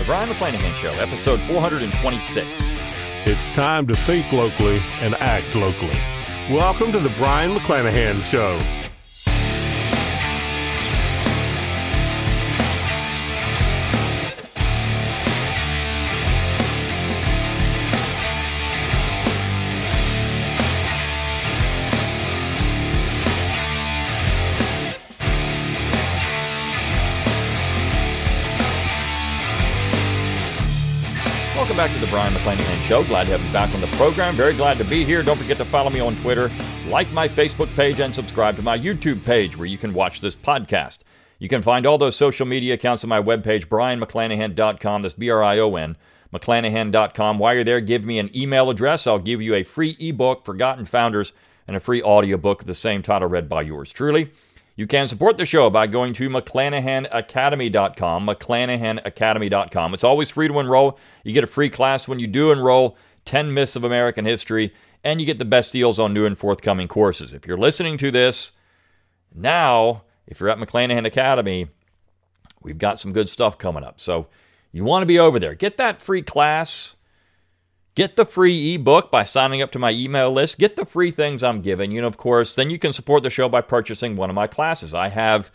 The Brion McClanahan Show, episode 426. It's time to think locally and act locally. Welcome to the Brion McClanahan Show. Back to the Brion McClanahan Show. Glad to have you back on the program. Very glad to be here. Don't forget to follow me on Twitter, like my Facebook page, and subscribe to my YouTube page where you can watch this podcast. You can find all those social media accounts on my webpage, brionmcclanahan.com. That's B R I O N, McClanahan.com. While you're there, give me an email address. I'll give you a free ebook, Forgotten Founders, and a free audiobook of the same title read by yours truly. You can support the show by going to McClanahanacademy.com, McClanahanacademy.com. It's always free to enroll. You get a free class when you do enroll, 10 Myths of American History, and you get the best deals on new and forthcoming courses. If you're listening to this now, if you're at McClanahan Academy, we've got some good stuff coming up. So you want to be over there. Get that free class. Get the free ebook by signing up to my email list. Get the free things I'm giving you. And of course, then you can support the show by purchasing one of my classes. I have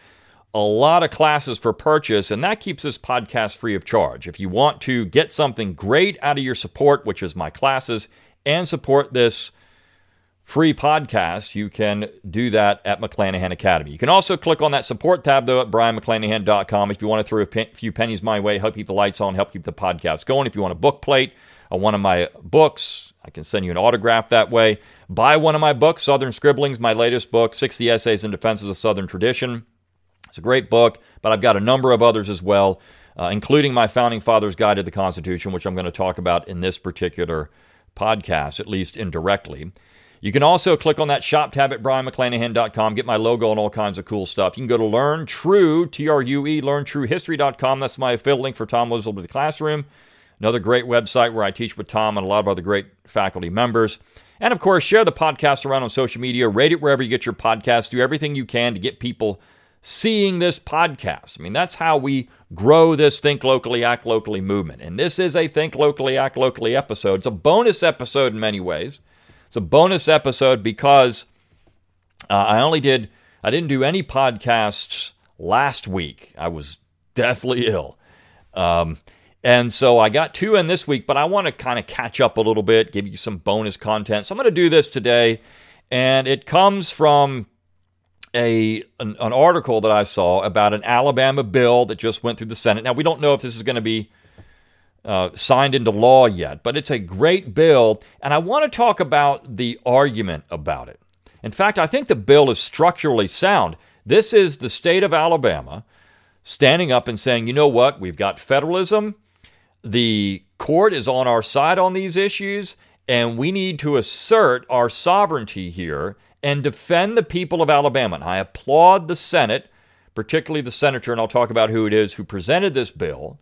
a lot of classes for purchase, and that keeps this podcast free of charge. If you want to get something great out of your support, which is my classes, and support this free podcast, you can do that at McClanahan Academy. You can also click on that support tab, though, at brionmcclanahan.com if you want to throw a few pennies my way, help keep the lights on, help keep the podcast going. If you want a book plate, uh, one of my books. I can send you an autograph that way. Buy one of my books, Southern Scribblings, my latest book, 60 Essays in Defense of the Southern Tradition. It's a great book, but I've got a number of others as well, uh, including my Founding Fathers Guide to the Constitution, which I'm going to talk about in this particular podcast, at least indirectly. You can also click on that shop tab at brionmcclanahan.com, get my logo and all kinds of cool stuff. You can go to Learn True, learntruehistory.com. That's my affiliate link for Tom Wood's the Classroom. Another great website where I teach with Tom and a lot of other great faculty members. And of course, share the podcast around on social media, rate it wherever you get your podcast, do everything you can to get people seeing this podcast. I mean, that's how we grow this Think Locally, Act Locally movement. And this is a Think Locally, Act Locally episode. It's a bonus episode in many ways. It's a bonus episode because uh, I only did, I didn't do any podcasts last week. I was deathly ill. Um, and so I got two in this week, but I want to kind of catch up a little bit, give you some bonus content. So I'm going to do this today. And it comes from a an, an, article that I saw about an Alabama bill that just went through the Senate. Now, we don't know if this is going to be uh, signed into law yet, but it's a great bill. And I want to talk about the argument about it. In fact, I think the bill is structurally sound. This is the state of Alabama standing up and saying, you know what, we've got federalism the court is on our side on these issues, and we need to assert our sovereignty here and defend the people of Alabama. And I applaud the Senate, particularly the senator, and I'll talk about who it is who presented this bill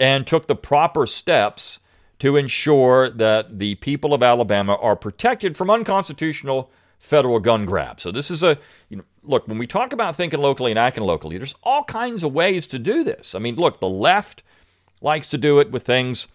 and took the proper steps to ensure that the people of Alabama are protected from unconstitutional federal gun grab. So this is a you know look, when we talk about thinking locally and acting locally, there's all kinds of ways to do this. I mean, look, the left likes to do it with things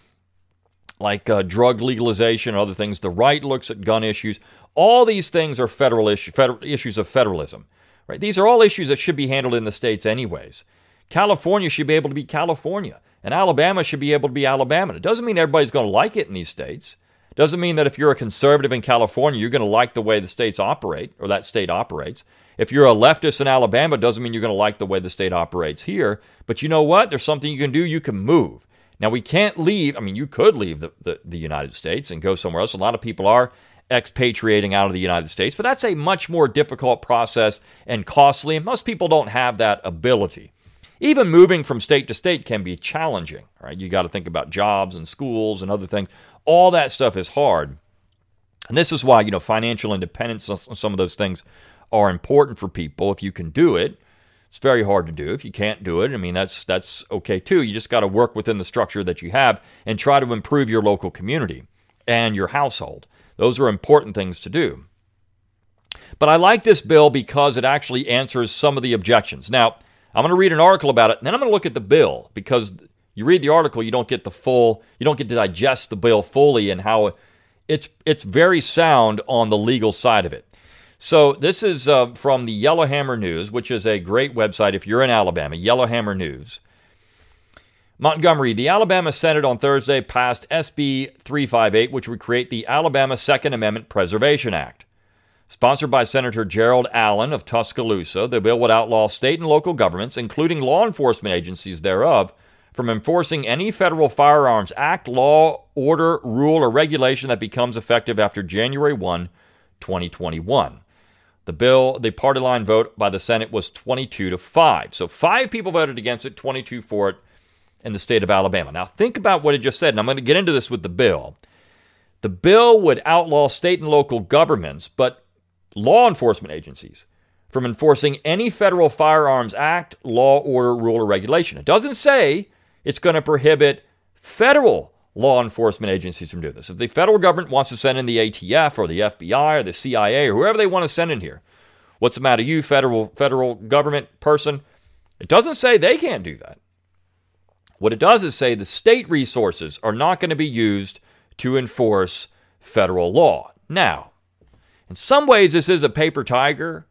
like uh, drug legalization and other things. The right looks at gun issues. All these things are federal, issue, federal issues of federalism. Right? These are all issues that should be handled in the states anyways. California should be able to be California, and Alabama should be able to be Alabama. It doesn't mean everybody's going to like it in these states. Doesn't mean that if you're a conservative in California, you're going to like the way the states operate or that state operates. If you're a leftist in Alabama, doesn't mean you're going to like the way the state operates here. But you know what? There's something you can do. You can move. Now, we can't leave. I mean, you could leave the, the, the United States and go somewhere else. A lot of people are expatriating out of the United States, but that's a much more difficult process and costly, and most people don't have that ability. Even moving from state to state can be challenging, right? You got to think about jobs and schools and other things. All that stuff is hard. And this is why, you know, financial independence, some of those things are important for people if you can do it. It's very hard to do. If you can't do it, I mean that's that's okay too. You just got to work within the structure that you have and try to improve your local community and your household. Those are important things to do. But I like this bill because it actually answers some of the objections. Now, I'm going to read an article about it, and then I'm going to look at the bill because You read the article, you don't get the full, you don't get to digest the bill fully and how it's it's very sound on the legal side of it. So this is uh, from the Yellowhammer News, which is a great website if you're in Alabama. Yellowhammer News. Montgomery, the Alabama Senate on Thursday passed SB 358, which would create the Alabama Second Amendment Preservation Act. Sponsored by Senator Gerald Allen of Tuscaloosa, the bill would outlaw state and local governments, including law enforcement agencies thereof, from enforcing any federal firearms act, law, order, rule, or regulation that becomes effective after January 1, 2021. The bill, the party line vote by the Senate was 22 to 5. So five people voted against it, 22 for it in the state of Alabama. Now think about what it just said, and I'm going to get into this with the bill. The bill would outlaw state and local governments, but law enforcement agencies from enforcing any federal firearms act, law, order, rule, or regulation. It doesn't say it's going to prohibit federal law enforcement agencies from doing this. If the federal government wants to send in the ATF or the FBI or the CIA or whoever they want to send in here, what's the matter, you federal federal government person? It doesn't say they can't do that. What it does is say the state resources are not going to be used to enforce federal law. Now, in some ways, this is a paper tiger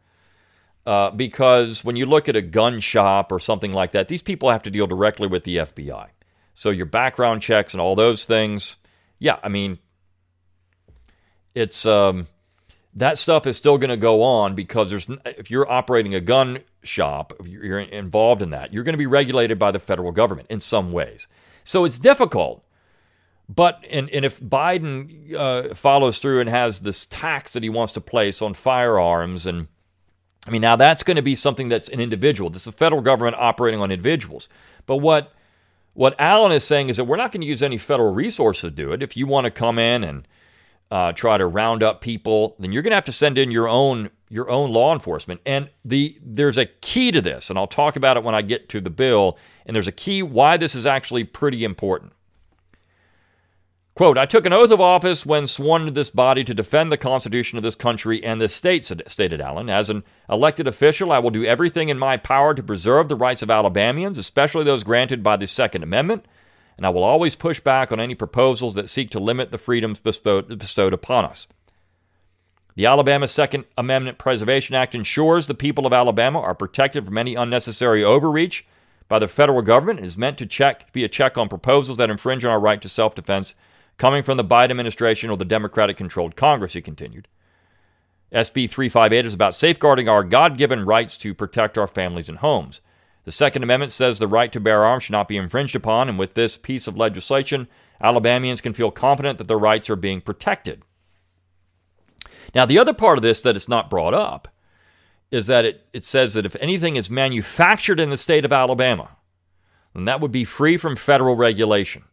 uh, because when you look at a gun shop or something like that, these people have to deal directly with the FBI. So your background checks and all those things, yeah, I mean, it's um, that stuff is still going to go on because there's if you're operating a gun shop, you're involved in that, you're going to be regulated by the federal government in some ways. So it's difficult but and, and if Biden uh, follows through and has this tax that he wants to place on firearms, and I mean now that's going to be something that's an individual. This is the federal government operating on individuals. But what what Allen is saying is that we're not going to use any federal resources to do it. If you want to come in and uh, try to round up people, then you're going to have to send in your own your own law enforcement. And the there's a key to this, and I'll talk about it when I get to the bill. And there's a key why this is actually pretty important. Quote, I took an oath of office when sworn to this body to defend the Constitution of this country and this state, stated Allen. As an elected official, I will do everything in my power to preserve the rights of Alabamians, especially those granted by the Second Amendment, and I will always push back on any proposals that seek to limit the freedoms bestowed, upon us. The Alabama Second Amendment Preservation Act ensures the people of Alabama are protected from any unnecessary overreach by the federal government and is meant to check, be a check on proposals that infringe on our right to self defense coming from the Biden administration or the Democratic controlled Congress, he continued. SB 358 is about safeguarding our God given rights to protect our families and homes. The Second Amendment says the right to bear arms should not be infringed upon, and with this piece of legislation, Alabamians can feel confident that their rights are being protected. Now, the other part of this that is not brought up is that it, it says that if anything is manufactured in the state of Alabama, then that would be free from federal regulation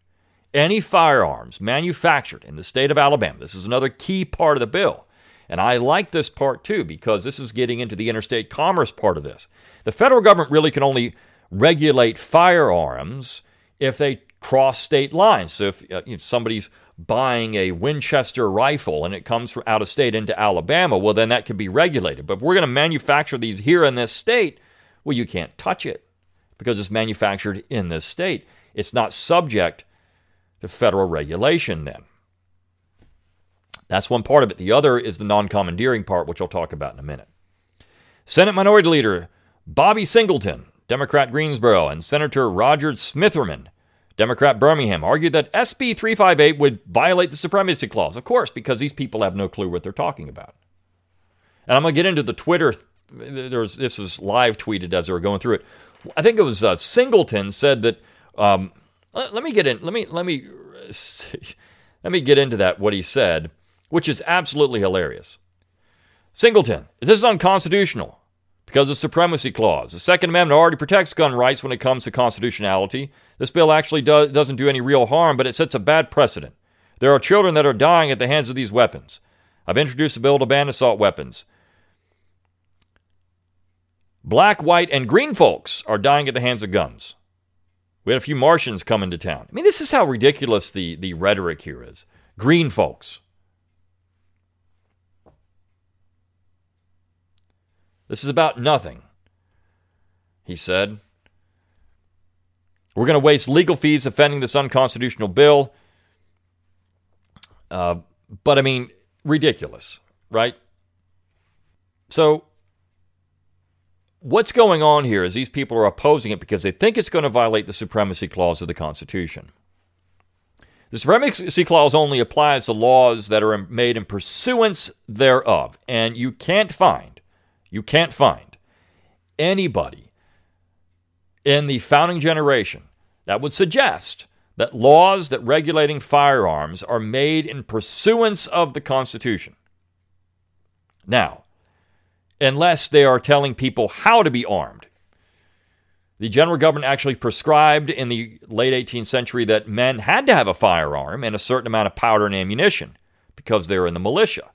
any firearms manufactured in the state of Alabama. This is another key part of the bill. And I like this part too because this is getting into the interstate commerce part of this. The federal government really can only regulate firearms if they cross state lines. So if, uh, if somebody's buying a Winchester rifle and it comes from out of state into Alabama, well, then that could be regulated. But if we're going to manufacture these here in this state, well, you can't touch it because it's manufactured in this state. It's not subject to federal regulation then. That's one part of it. The other is the non commandeering part, which I'll talk about in a minute. Senate Minority Leader Bobby Singleton, Democrat Greensboro, and Senator Roger Smitherman, Democrat Birmingham, argued that SB 358 would violate the Supremacy Clause. Of course, because these people have no clue what they're talking about. And I'm going to get into the Twitter. There was, this was live tweeted as they were going through it. I think it was uh, Singleton said that um, let, let me get in. Let me let me let me get into that what he said, which is absolutely hilarious. Singleton, this is unconstitutional because of supremacy clause. The Second Amendment already protects gun rights when it comes to constitutionality. This bill actually do, doesn't do any real harm, but it sets a bad precedent. There are children that are dying at the hands of these weapons. I've introduced a bill to ban assault weapons. Black, white, and green folks are dying at the hands of guns. We had a few Martians come into town. I mean, this is how ridiculous the, the rhetoric here is. Green folks. This is about nothing, he said. We're going to waste legal fees defending this unconstitutional bill. Uh, but I mean, ridiculous, right? So, what's going on here is these people are opposing it because they think it's going to violate the supremacy clause of the Constitution. The supremacy clause only applies to laws that are made in pursuance thereof, and you can't find, you can't find anybody in the founding generation that would suggest that laws that regulating firearms are made in pursuance of the Constitution. Now, unless they are telling people how to be armed. The general government actually prescribed in the late 18th century that men had to have a firearm and a certain amount of powder and ammunition because they were in the militia.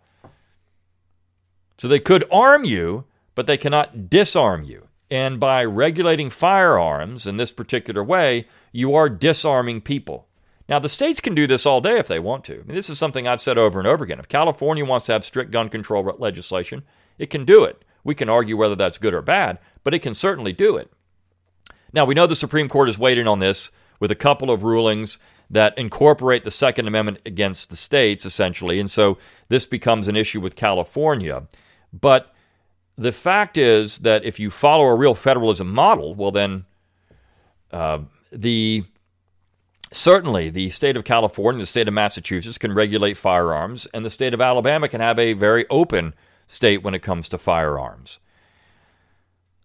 So they could arm you, but they cannot disarm you. And by regulating firearms in this particular way, you are disarming people. Now, the states can do this all day if they want to. I mean, this is something I've said over and over again. If California wants to have strict gun control legislation, it can do it. We can argue whether that's good or bad, but it can certainly do it. Now, we know the Supreme Court is waiting on this with a couple of rulings that incorporate the Second Amendment against the states, essentially. And so this becomes an issue with California. But the fact is that if you follow a real federalism model, well, then uh, the certainly the state of California, the state of Massachusetts can regulate firearms, and the state of Alabama can have a very open state when it comes to firearms.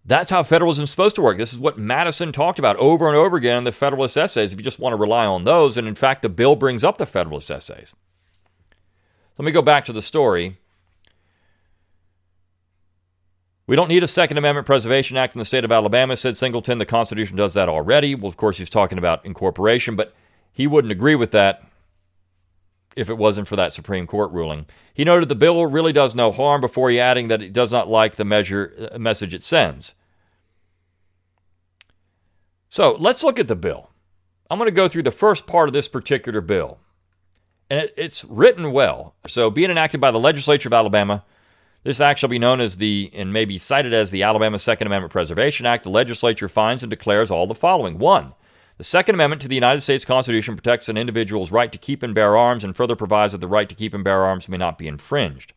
That's how federalism is supposed to work. This is what Madison talked about over and over again in the Federalist Essays, if you just want to rely on those. And in fact, the bill brings up the Federalist Essays. Let me go back to the story. We don't need a Second Amendment Preservation Act in the state of Alabama, said Singleton. The Constitution does that already. Well, of course, he's talking about incorporation, but he wouldn't agree with that if it wasn't for that Supreme Court ruling. He noted the bill really does no harm before he adding that it does not like the measure, uh, message it sends. So let's look at the bill. I'm going to go through the first part of this particular bill. And it, it's written well. So, being enacted by the legislature of Alabama, this act shall be known as the, and may be cited as the Alabama Second Amendment Preservation Act. The legislature finds and declares all the following. One, the Second Amendment to the United States Constitution protects an individual's right to keep and bear arms and further provides that the right to keep and bear arms may not be infringed.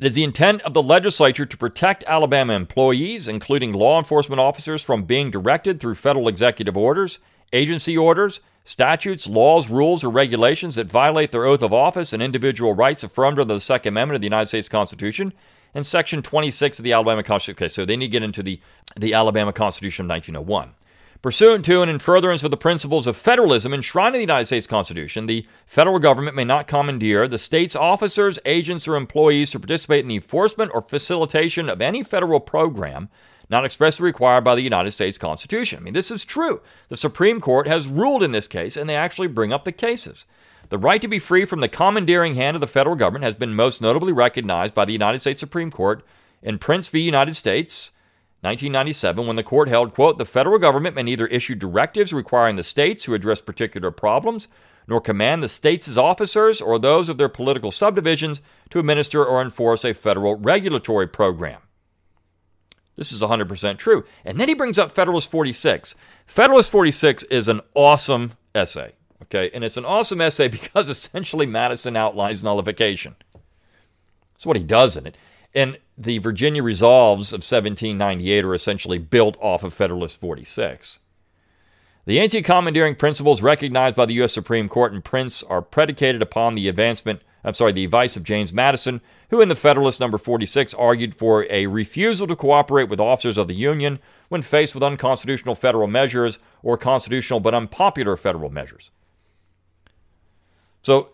It is the intent of the legislature to protect Alabama employees, including law enforcement officers, from being directed through federal executive orders, agency orders, statutes, laws, rules, or regulations that violate their oath of office and individual rights affirmed under the Second Amendment of the United States Constitution and Section 26 of the Alabama Constitution. Okay, so need to get into the, the Alabama Constitution of 1901. Pursuant to and in furtherance of the principles of federalism enshrined in the United States Constitution, the federal government may not commandeer the state's officers, agents, or employees to participate in the enforcement or facilitation of any federal program not expressly required by the United States Constitution. I mean, this is true. The Supreme Court has ruled in this case, and they actually bring up the cases. The right to be free from the commandeering hand of the federal government has been most notably recognized by the United States Supreme Court in Printz v. United States, 1997, when the court held, quote, the federal government may neither issue directives requiring the states to address particular problems, nor command the states' officers or those of their political subdivisions to administer or enforce a federal regulatory program. This is 100% true. And then he brings up Federalist 46. Federalist 46 is an awesome essay, okay? And it's an awesome essay because essentially Madison outlines nullification. That's what he does in it. And the Virginia Resolves of 1798 are essentially built off of Federalist 46. The anti commandeering principles recognized by the U.S. Supreme Court and Printz are predicated upon the advancement I'm sorry, the advice of James Madison, who in the Federalist number 46 argued for a refusal to cooperate with officers of the Union when faced with unconstitutional federal measures or constitutional but unpopular federal measures. So,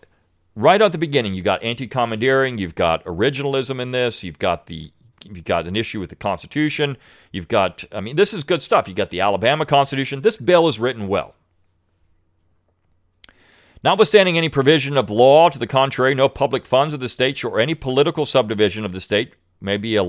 right at the beginning, you've got anti-commandeering, you've got originalism in this, you've got the you've got an issue with the Constitution, you've got I mean, this is good stuff. You've got the Alabama Constitution. This bill is written well. Notwithstanding any provision of law to the contrary, no public funds of the state or any political subdivision of the state may be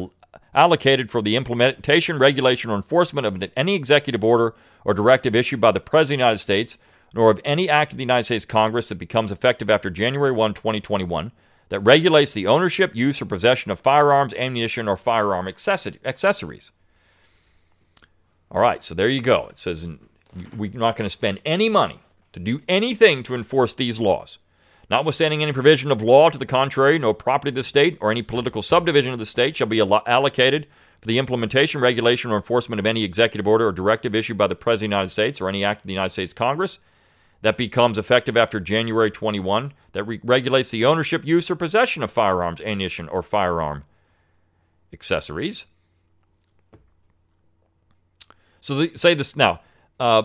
allocated for the implementation, regulation, or enforcement of any executive order or directive issued by the President of the United States, nor of any act of the United States Congress that becomes effective after January 1, 2021, that regulates the ownership, use, or possession of firearms, ammunition, or firearm accessories. All right, so there you go. It says we're not going to spend any money to do anything to enforce these laws. Notwithstanding any provision of law to the contrary, no property of the state or any political subdivision of the state shall be allocated for the implementation, regulation, or enforcement of any executive order or directive issued by the President of the United States or any act of the United States Congress that becomes effective after January 21 that re- regulates the ownership, use, or possession of firearms, ammunition, or firearm accessories. So the, say this now. Uh,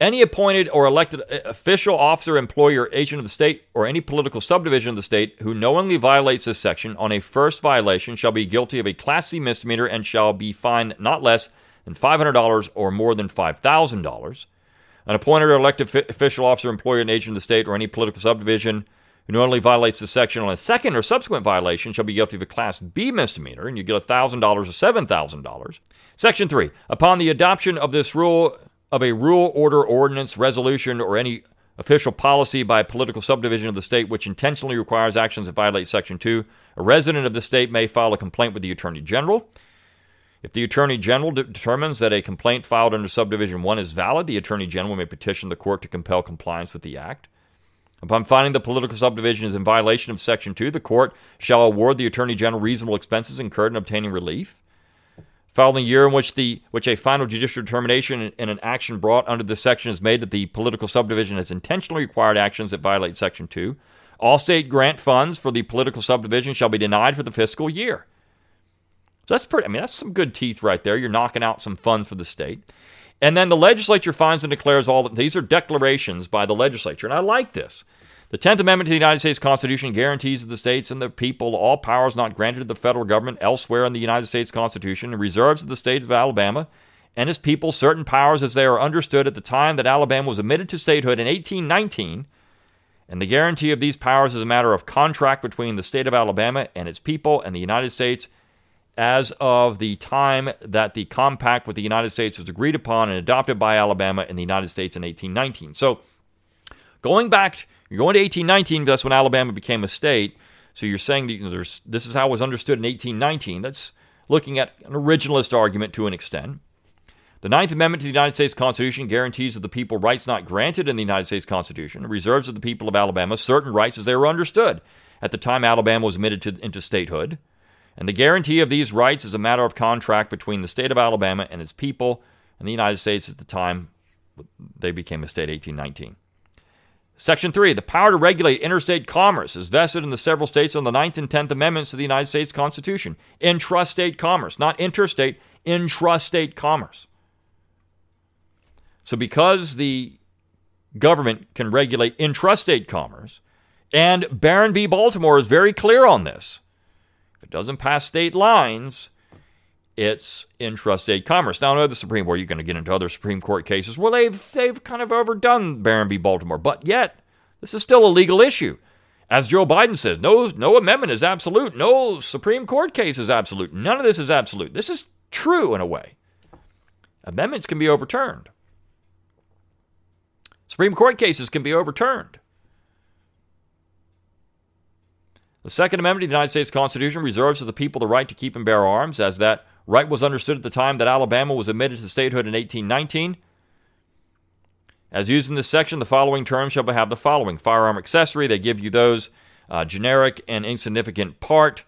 any appointed or elected uh, official, officer, employee, or agent of the state, or any political subdivision of the state who knowingly violates this section on a first violation shall be guilty of a Class C misdemeanor and shall be fined not less than $500 or more than $5,000. An appointed or elected official, officer, employee, and agent of the state, or any political subdivision who knowingly violates this section on a second or subsequent violation shall be guilty of a Class B misdemeanor, and you get $1,000 or $7,000. Section 3. Upon the adoption of this rule, of a rule, order, ordinance, resolution, or any official policy by a political subdivision of the state which intentionally requires actions that violate Section 2, a resident of the state may file a complaint with the Attorney General. If the Attorney General de- determines that a complaint filed under Subdivision 1 is valid, the Attorney General may petition the court to compel compliance with the Act. Upon finding the political subdivision is in violation of Section 2, the court shall award the Attorney General reasonable expenses incurred in obtaining relief. Following the year in which, the, which a final judicial determination in an action brought under this section is made that the political subdivision has intentionally required actions that violate Section 2, all state grant funds for the political subdivision shall be denied for the fiscal year. So that's pretty, I mean, that's some good teeth right there. You're knocking out some funds for the state. And then the legislature finds and declares all that these are declarations by the legislature. And I like this. The 10th Amendment to the United States Constitution guarantees to the states and the people all powers not granted to the federal government elsewhere in the United States Constitution and reserves to the state of Alabama and its people certain powers as they are understood at the time that Alabama was admitted to statehood in 1819. And the guarantee of these powers is a matter of contract between the state of Alabama and its people and the United States as of the time that the compact with the United States was agreed upon and adopted by Alabama and the United States in 1819. So, going back, you're going to 1819, that's when Alabama became a state. So, you're saying that this is how it was understood in 1819. That's looking at an originalist argument to an extent. The Ninth Amendment to the United States Constitution guarantees to the people rights not granted in the United States Constitution reserves to the people of Alabama certain rights as they were understood at the time Alabama was admitted to, into statehood and the guarantee of these rights is a matter of contract between the state of Alabama and its people and the United States at the time they became a state, 1819. Section 3. The power to regulate interstate commerce is vested in the several states on the 9th and 10th Amendments to the United States Constitution. Intrastate commerce, not interstate, intrastate commerce. So, because the government can regulate intrastate commerce, and Barron v. Baltimore is very clear on this, it doesn't pass state lines, it's intrastate commerce. Now, I know the Supreme Court, you're going to get into other Supreme Court cases where they've, they've kind of overdone Barron v. Baltimore, but yet, this is still a legal issue. As Joe Biden says, no, no amendment is absolute. No Supreme Court case is absolute. None of this is absolute. This is true in a way. Amendments can be overturned. Supreme Court cases can be overturned. The Second Amendment of the United States Constitution reserves to the people the right to keep and bear arms, as that right was understood at the time that Alabama was admitted to statehood in 1819. As used in this section, the following terms shall have the following firearm accessory. They give you those uh, generic and insignificant part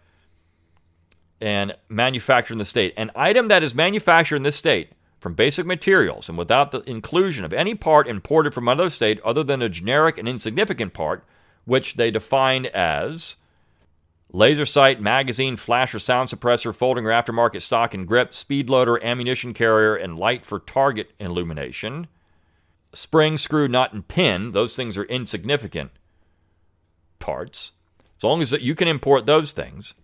and manufactured in the state. An item that is manufactured in this state from basic materials and without the inclusion of any part imported from another state other than a generic and insignificant part, which they define as laser sight, magazine, flasher, sound suppressor, folding or aftermarket stock and grip, speed loader, ammunition carrier, and light for target illumination. Spring, screw, nut, and pin, those things are insignificant parts. As long as you can import those things.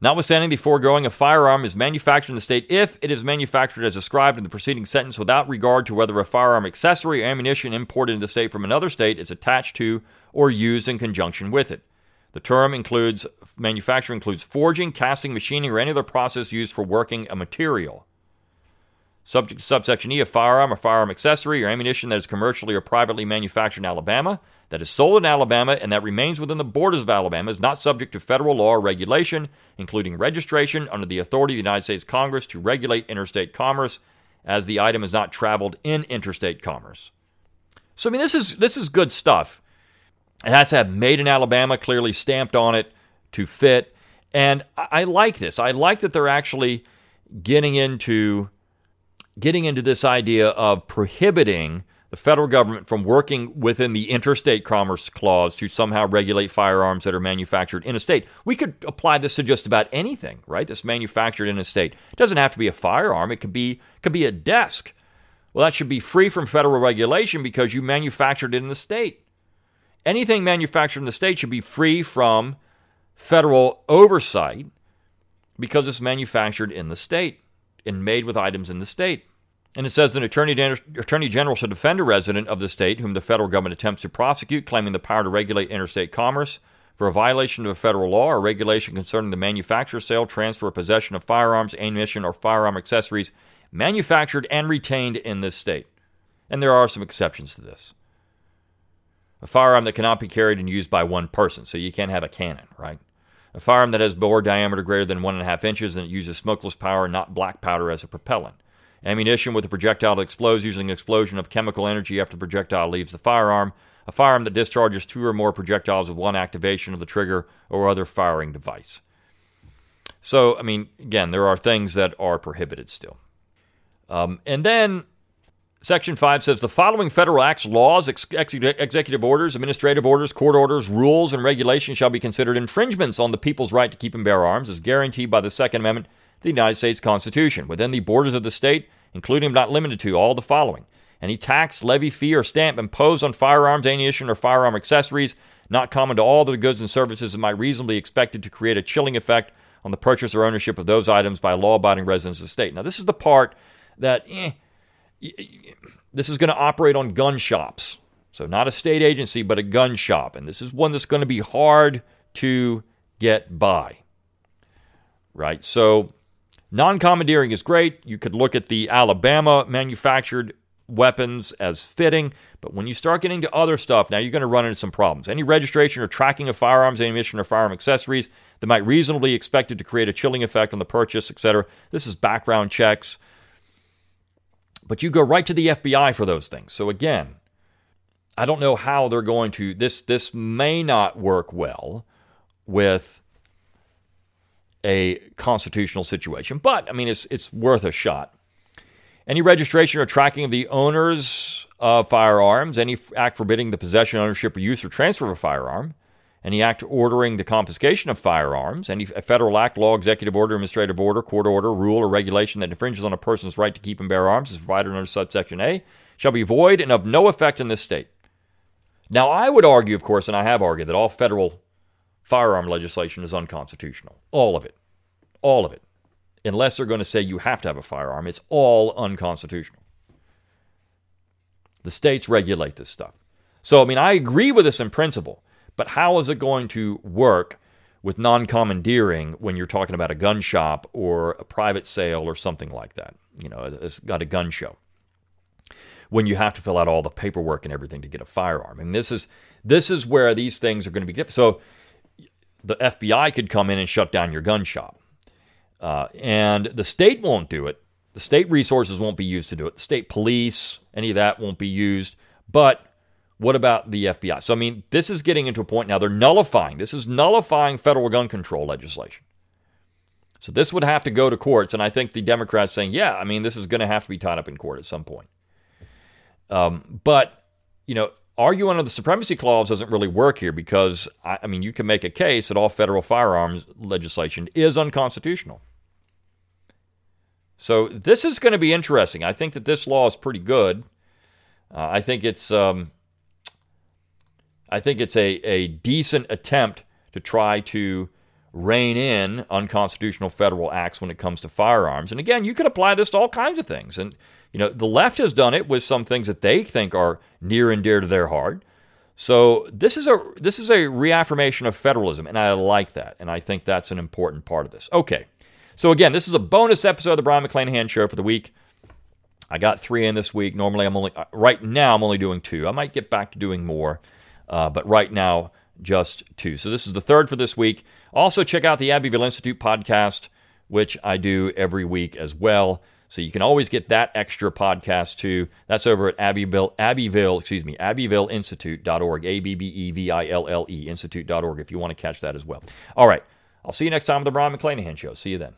Notwithstanding the foregoing, a firearm is manufactured in the state if it is manufactured as described in the preceding sentence without regard to whether a firearm accessory or ammunition imported into the state from another state is attached to or used in conjunction with it. The term includes manufacturing includes forging, casting, machining, or any other process used for working a material. Subject to subsection E, a firearm or firearm accessory or ammunition that is commercially or privately manufactured in Alabama, that is sold in Alabama, and that remains within the borders of Alabama is not subject to federal law or regulation, including registration under the authority of the United States Congress to regulate interstate commerce as the item has not traveled in interstate commerce. So I mean this is this is good stuff. It has to have made in Alabama clearly stamped on it to fit. And I, like this. I like that they're actually getting into getting into this idea of prohibiting the federal government from working within the interstate commerce clause to somehow regulate firearms that are manufactured in a state. We could apply this to just about anything, right? That's manufactured in a state. It doesn't have to be a firearm. It could be could be a desk. Well, that should be free from federal regulation because you manufactured it in the state. Anything manufactured in the state should be free from federal oversight because it's manufactured in the state and made with items in the state. And it says an attorney, attorney general should defend a resident of the state whom the federal government attempts to prosecute, claiming the power to regulate interstate commerce for a violation of a federal law or regulation concerning the manufacture, sale, transfer, or possession of firearms, ammunition, or firearm accessories manufactured and retained in this state. And there are some exceptions to this. A firearm that cannot be carried and used by one person, so you can't have a cannon, right? A firearm that has bore diameter greater than one and a half inches and it uses smokeless powder, not black powder, as a propellant. Ammunition with a projectile that explodes using an explosion of chemical energy after the projectile leaves the firearm. A firearm that discharges two or more projectiles with one activation of the trigger or other firing device. So, I mean, again, there are things that are prohibited still. Um, and then Section 5 says the following federal acts, laws, ex- executive orders, administrative orders, court orders, rules, and regulations shall be considered infringements on the people's right to keep and bear arms as guaranteed by the Second Amendment to the United States Constitution within the borders of the state, including but not limited to all the following any tax, levy, fee, or stamp imposed on firearms, ammunition, or firearm accessories not common to all the goods and services that might reasonably be expected to create a chilling effect on the purchase or ownership of those items by law abiding residents of the state. Now, this is the part that. Eh, this is going to operate on gun shops. So, not a state agency, but a gun shop. And this is one that's going to be hard to get by. Right? So, non commandeering is great. You could look at the Alabama manufactured weapons as fitting. But when you start getting to other stuff, now you're going to run into some problems. Any registration or tracking of firearms, ammunition, or firearm accessories that might reasonably be expected to create a chilling effect on the purchase, etc. This is background checks. But you go right to the FBI for those things. So again, I don't know how they're going to this this may not work well with a constitutional situation, but I mean it's it's worth a shot. Any registration or tracking of the owners of firearms, any act forbidding the possession, ownership, or use or transfer of a firearm, any act ordering the confiscation of firearms, any federal act, law, executive order, administrative order, court order, rule, or regulation that infringes on a person's right to keep and bear arms, as provided under subsection A, shall be void and of no effect in this state. Now, I would argue, of course, and I have argued, that all federal firearm legislation is unconstitutional. All of it. All of it. Unless they're going to say you have to have a firearm, it's all unconstitutional. The states regulate this stuff. So, I mean, I agree with this in principle. But how is it going to work with non commandeering when you're talking about a gun shop or a private sale or something like that? You know, it's got a gun show. When you have to fill out all the paperwork and everything to get a firearm. And this is this is where these things are going to be different. So the FBI could come in and shut down your gun shop. Uh, and the state won't do it. The state resources won't be used to do it. The state police, any of that won't be used. But what about the FBI? So, I mean, this is getting into a point now. They're nullifying. This is nullifying federal gun control legislation. So, this would have to go to courts. And I think the Democrats saying, yeah, I mean, this is going to have to be tied up in court at some point. Um, but, you know, arguing under the supremacy clause doesn't really work here because, I, I mean, you can make a case that all federal firearms legislation is unconstitutional. So, this is going to be interesting. I think that this law is pretty good. Uh, I think it's. Um, I think it's a, a decent attempt to try to rein in unconstitutional federal acts when it comes to firearms. And again, you could apply this to all kinds of things. And you know, the left has done it with some things that they think are near and dear to their heart. So this is a this is a reaffirmation of federalism, and I like that, and I think that's an important part of this. Okay, so again, this is a bonus episode of the Brion McClanahan Show for the week. I got three in this week. Normally, I'm only uh, right now I'm only doing two. I might get back to doing more. Uh, but right now, just two. So this is the third for this week. Also, check out the Abbeville Institute podcast, which I do every week as well. So you can always get that extra podcast too. That's over at Abbeville, Abbeville, excuse me, AbbevilleInstitute.org, A-B-B-E-V-I-L-L-E, institute.org if you want to catch that as well. All right. I'll see you next time on the Brion McClanahan Show. See you then.